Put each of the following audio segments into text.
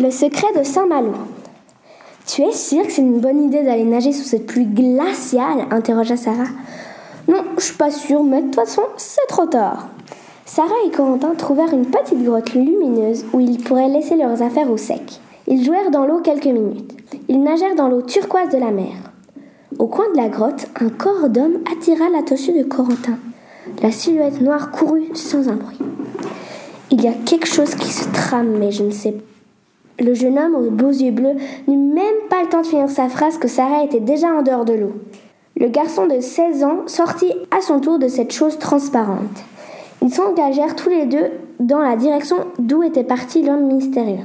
Le secret de Saint-Malo. Tu es sûr que c'est une bonne idée d'aller nager sous cette pluie glaciale? interrogea Sarah. Non, je suis pas sûre, mais de toute façon, c'est trop tard. Sarah et Corentin trouvèrent une petite grotte lumineuse où ils pourraient laisser leurs affaires au sec. Ils jouèrent dans l'eau quelques minutes. Ils nagèrent dans l'eau turquoise de la mer. Au coin de la grotte, un corps d'homme attira l'attention de Corentin. La silhouette noire courut sans un bruit. Il y a quelque chose qui se trame, mais je ne sais pas. Le jeune homme aux beaux yeux bleus n'eut même pas le temps de finir sa phrase que Sarah était déjà en dehors de l'eau. Le garçon de 16 ans sortit à son tour de cette chose transparente. Ils s'engagèrent tous les deux dans la direction d'où était parti l'homme mystérieux.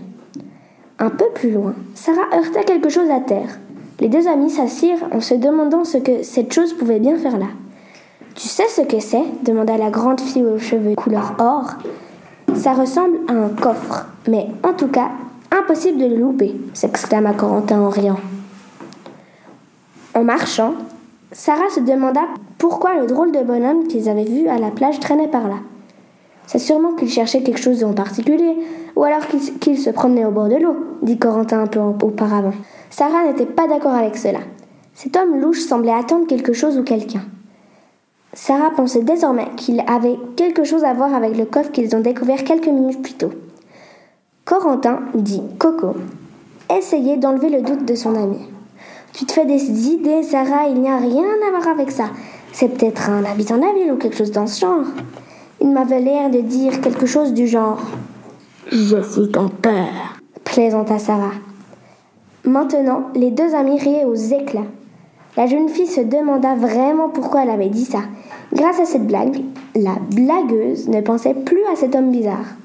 Un peu plus loin, Sarah heurta quelque chose à terre. Les deux amis s'assirent en se demandant ce que cette chose pouvait bien faire là. Tu sais ce que c'est? demanda la grande fille aux cheveux couleur or. Ça ressemble à un coffre, mais en tout cas, Impossible de le louper, s'exclama Corentin en riant. En marchant, Sarah se demanda pourquoi le drôle de bonhomme qu'ils avaient vu à la plage traînait par là. C'est sûrement qu'il cherchait quelque chose en particulier, ou alors qu'il se promenait au bord de l'eau, dit Corentin un peu auparavant. Sarah n'était pas d'accord avec cela. Cet homme louche semblait attendre quelque chose ou quelqu'un. Sarah pensait désormais qu'il avait quelque chose à voir avec le coffre qu'ils ont découvert quelques minutes plus tôt. Corentin dit Coco. Essayez d'enlever le doute de son ami. Tu te fais des idées, Sarah, il n'y a rien à voir avec ça. C'est peut-être un habitant de la ville ou quelque chose dans ce genre. Il m'avait l'air de dire quelque chose du genre. Je suis ton père, plaisanta Sarah. Maintenant, les deux amis riaient aux éclats. La jeune fille se demanda vraiment pourquoi elle avait dit ça. Grâce à cette blague, la blagueuse ne pensait plus à cet homme bizarre.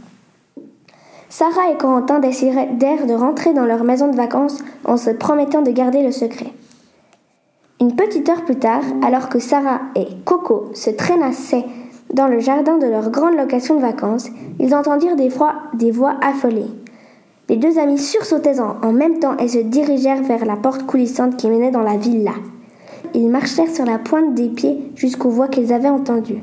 Sarah et Corentin décidèrent de rentrer dans leur maison de vacances en se promettant de garder le secret. Une petite heure plus tard, alors que Sarah et Coco se traînassaient dans le jardin de leur grande location de vacances, ils entendirent des, voix affolées. Les deux amis sursautaient en, en même temps et se dirigèrent vers la porte coulissante qui menait dans la villa. Ils marchèrent sur la pointe des pieds jusqu'aux voix qu'ils avaient entendues.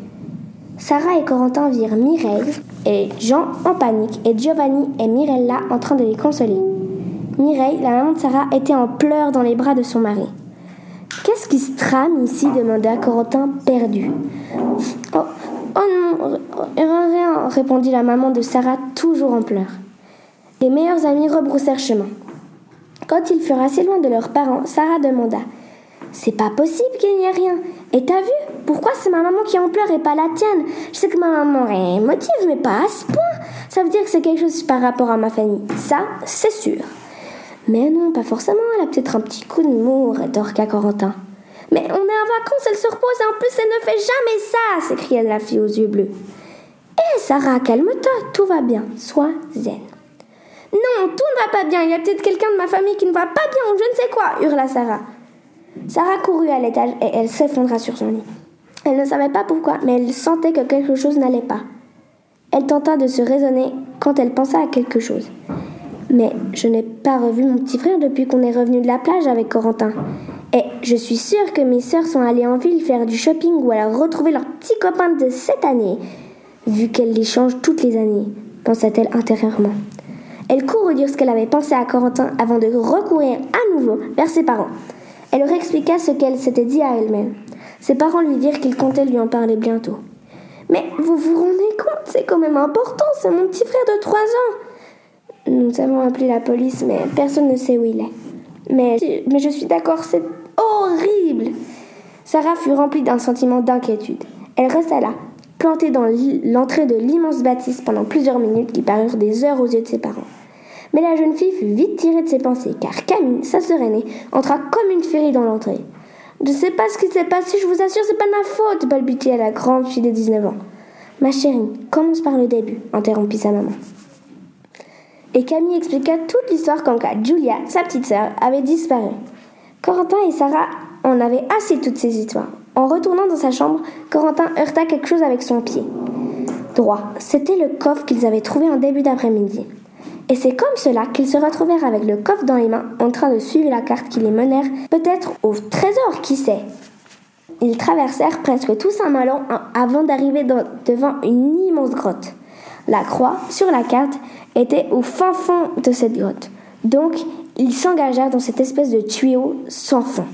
Sarah et Corentin virent Mireille et Jean en panique et Giovanni et Mirella en train de les consoler. Mireille, la maman de Sarah, était en pleurs dans les bras de son mari. Qu'est-ce qui se trame ici? demanda Corentin perdu. Oh, oh non, rien, répondit la maman de Sarah, toujours en pleurs. Les meilleurs amis rebroussèrent chemin. Quand ils furent assez loin de leurs parents, Sarah demanda c'est pas possible qu'il n'y ait rien. Et t'as vu Pourquoi c'est ma maman qui en pleure et pas la tienne Je sais que ma maman est émotive, mais pas à ce point. Ça veut dire que c'est quelque chose par rapport à ma famille. Ça, c'est sûr. Mais non, pas forcément. Elle a peut-être un petit coup de mou, rétorqua Corentin. Mais on est en vacances, elle se repose et en plus elle ne fait jamais ça s'écria la fille aux yeux bleus. Hé Sarah, calme-toi, tout va bien, sois zen. Non, tout ne va pas bien, il y a peut-être quelqu'un de ma famille qui ne va pas bien ou je ne sais quoi, hurla Sarah. Sarah courut à l'étage et elle s'effondra sur son lit. Elle ne savait pas pourquoi, mais elle sentait que quelque chose n'allait pas. Elle tenta de se raisonner quand elle pensa à quelque chose. Mais je n'ai pas revu mon petit frère depuis qu'on est revenu de la plage avec Corentin. Et je suis sûre que mes sœurs sont allées en ville faire du shopping ou alors retrouver leurs petits copains de cette année, vu qu'elles les changent toutes les années, pensa-t-elle intérieurement. Elle courut dire ce qu'elle avait pensé à Corentin avant de recourir à nouveau vers ses parents. Elle leur expliqua ce qu'elle s'était dit à elle-même. Ses parents lui dirent qu'ils comptaient lui en parler bientôt. Mais vous vous rendez compte, c'est quand même important, c'est mon petit frère de 3 ans. Nous avons appelé la police, mais personne ne sait où il est. Mais, mais je suis d'accord, c'est horrible. Sarah fut remplie d'un sentiment d'inquiétude. Elle resta là, plantée dans l'entrée de l'immense bâtisse pendant plusieurs minutes qui parurent des heures aux yeux de ses parents. Mais la jeune fille fut vite tirée de ses pensées, car Camille, sa sœur aînée, entra comme une furie dans l'entrée. Je sais pas ce qui s'est passé, je vous assure, c'est pas ma faute, balbutia la grande fille de 19 ans. Ma chérie, commence par le début, interrompit sa maman. Et Camille expliqua toute l'histoire comme quoi Julia, sa petite sœur, avait disparu. Corentin et Sarah en avaient assez toutes ces histoires. En retournant dans sa chambre, Corentin heurta quelque chose avec son pied. Droit, c'était le coffre qu'ils avaient trouvé en début d'après-midi. Et c'est comme cela qu'ils se retrouvèrent avec le coffre dans les mains, en train de suivre la carte qui les menèrent peut-être au trésor, qui sait. Ils traversèrent presque tout Saint-Malo avant d'arriver devant une immense grotte. La croix, sur la carte, était au fin fond de cette grotte. Donc, ils s'engagèrent dans cette espèce de tuyau sans fond.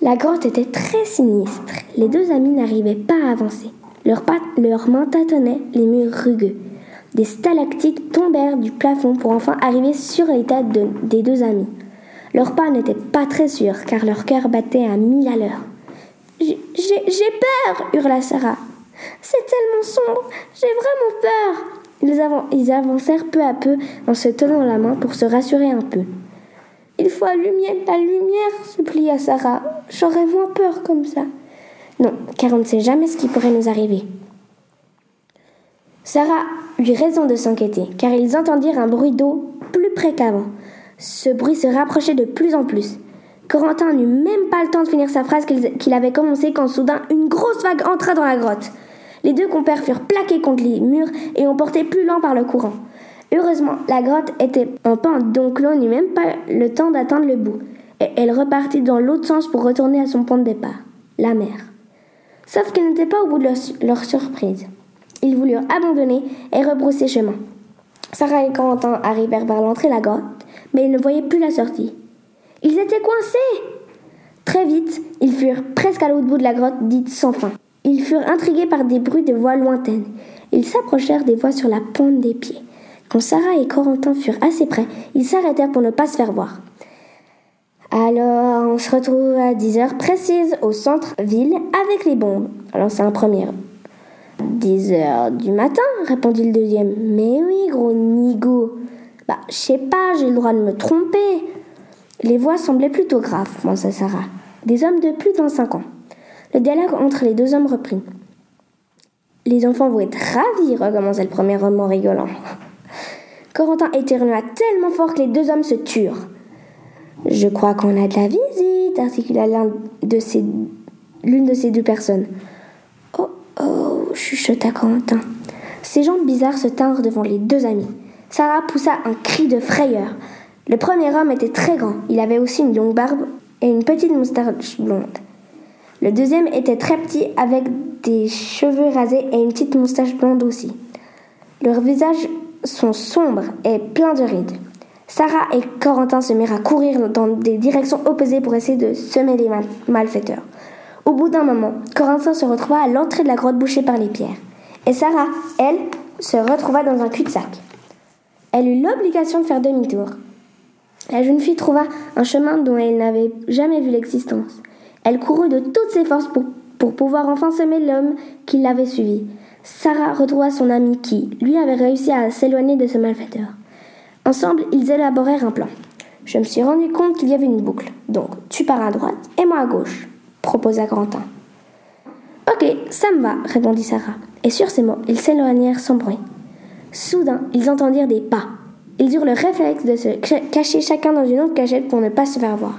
La grotte était très sinistre. Les deux amis n'arrivaient pas à avancer. Leurs, leurs mains tâtonnaient les murs rugueux. Des stalactites tombèrent du plafond pour enfin arriver sur les têtes des deux amis. Leurs pas n'étaient pas très sûrs car leur cœur battait à mille à l'heure. J'ai peur hurla Sarah. C'est tellement sombre, j'ai vraiment peur. Ils, ils avancèrent peu à peu en se tenant la main pour se rassurer un peu. Il faut allumer la lumière, supplia Sarah. J'aurais moins peur comme ça. Non, car on ne sait jamais ce qui pourrait nous arriver. Sarah eut raison de s'inquiéter, car ils entendirent un bruit d'eau plus près qu'avant. Ce bruit se rapprochait de plus en plus. Corentin n'eut même pas le temps de finir sa phrase qu'il avait commencée quand soudain une grosse vague entra dans la grotte. Les deux compères furent plaqués contre les murs et emportés plus lent par le courant. Heureusement, la grotte était en pente, donc l'eau n'eut même pas le temps d'atteindre le bout, et elle repartit dans l'autre sens pour retourner à son point de départ, la mer. Sauf qu'ils n'étaient pas au bout de leur, surprise. Ils voulurent abandonner et rebrousser chemin. Sarah et Corentin arrivèrent vers l'entrée de la grotte, mais ils ne voyaient plus la sortie. Ils étaient coincés Très vite, ils furent presque à l'autre bout de la grotte dite sans fin. Ils furent intrigués par des bruits de voix lointaines. Ils s'approchèrent des voix sur la pointe des pieds. Quand Sarah et Corentin furent assez près, ils s'arrêtèrent pour ne pas se faire voir. Alors, on se retrouve à 10 heures précises au centre-ville avec les bombes. Alors, c'est un premier. 10 heures du matin, répondit le deuxième. Mais oui, gros nigo. Bah, je sais pas, j'ai le droit de me tromper. Les voix semblaient plutôt graves, pensa Sarah. Des hommes de plus de 25 ans. Le dialogue entre les deux hommes reprit. Les enfants vont être ravis, recommença le premier homme en rigolant. Corentin éternua tellement fort que les deux hommes se turent. Je crois qu'on a de la visite, articula l'un de l'une de ces deux personnes. Chuchota Corentin. Ces gens bizarres se tinrent devant les deux amis. Sarah poussa un cri de frayeur. Le premier homme était très grand. Il avait aussi une longue barbe et une petite moustache blonde. Le deuxième était très petit avec des cheveux rasés et une petite moustache blonde aussi. Leurs visages sont sombres et pleins de rides. Sarah et Corentin se mirent à courir dans des directions opposées pour essayer de semer les malfaiteurs. Au bout d'un moment, Corentin se retrouva à l'entrée de la grotte bouchée par les pierres. Et Sarah, elle, se retrouva dans un cul-de-sac. Elle eut l'obligation de faire demi-tour. La jeune fille trouva un chemin dont elle n'avait jamais vu l'existence. Elle courut de toutes ses forces pour, pour pouvoir enfin semer l'homme qui l'avait suivi. Sarah retrouva son ami qui, lui, avait réussi à s'éloigner de ce malfaiteur. Ensemble, ils élaborèrent un plan. Je me suis rendu compte qu'il y avait une boucle. Donc, tu pars à droite et moi à gauche, proposa Grantin. Ok, ça me va, répondit Sarah. Et sur ces mots, ils s'éloignèrent sans bruit. Soudain, ils entendirent des pas. Ils eurent le réflexe de se cacher chacun dans une autre cachette pour ne pas se faire voir.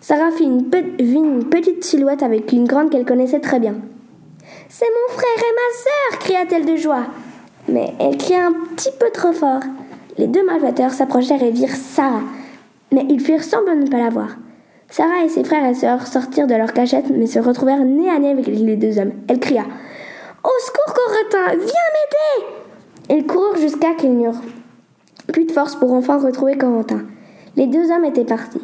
Sarah vit une, petite silhouette avec une grande qu'elle connaissait très bien. C'est mon frère et ma sœur cria-t-elle de joie. Mais elle cria un petit peu trop fort. Les deux malfaiteurs s'approchèrent et virent Sarah, mais ils firent semblant de ne pas la voir. Sarah et ses frères et sœurs sortirent de leur cachette, mais se retrouvèrent nez à nez avec les deux hommes. Elle cria Au secours, Corentin Viens m'aider Ils coururent jusqu'à qu'ils n'eurent plus de force pour enfin retrouver Corentin. Les deux hommes étaient partis.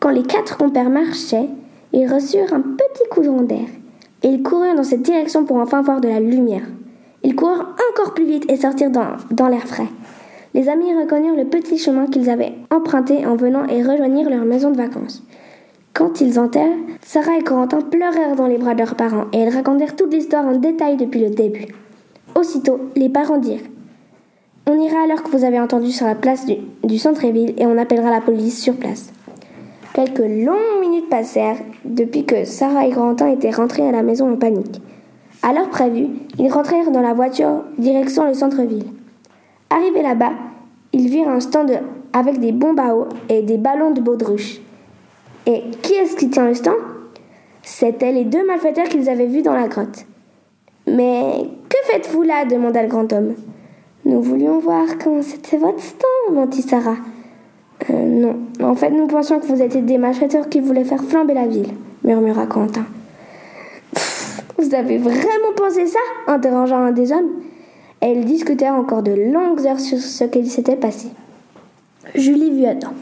Quand les quatre compères marchaient, ils reçurent un petit courant d'air. Et ils coururent dans cette direction pour enfin voir de la lumière. Ils coururent encore plus vite et sortirent dans, dans l'air frais. Les amis reconnurent le petit chemin qu'ils avaient emprunté en venant et rejoignirent leur maison de vacances. Quand ils entrèrent, Sarah et Corentin pleurèrent dans les bras de leurs parents et elles racontèrent toute l'histoire en détail depuis le début. Aussitôt, les parents dirent On ira à l'heure que vous avez entendu sur la place du, du centre-ville et on appellera la police sur place. Quelques longues minutes passèrent depuis que Sarah et Corentin étaient rentrés à la maison en panique. À l'heure prévue, ils rentrèrent dans la voiture direction le centre-ville. Arrivés là-bas, ils virent un stand avec des bombes à eau et des ballons de baudruche. Et qui est-ce qui tient le stand? C'étaient les deux malfaiteurs qu'ils avaient vus dans la grotte. Mais que faites-vous là? demanda le grand homme. Nous voulions voir comment c'était votre stand, mentit Sarah. Euh, non, en fait, nous pensions que vous étiez des malfaiteurs qui voulaient faire flamber la ville, murmura Quentin. Vous avez vraiment pensé ça? interrogea un des hommes. Elles discutèrent encore de longues heures sur ce qu'il s'était passé. Julie vit Adam.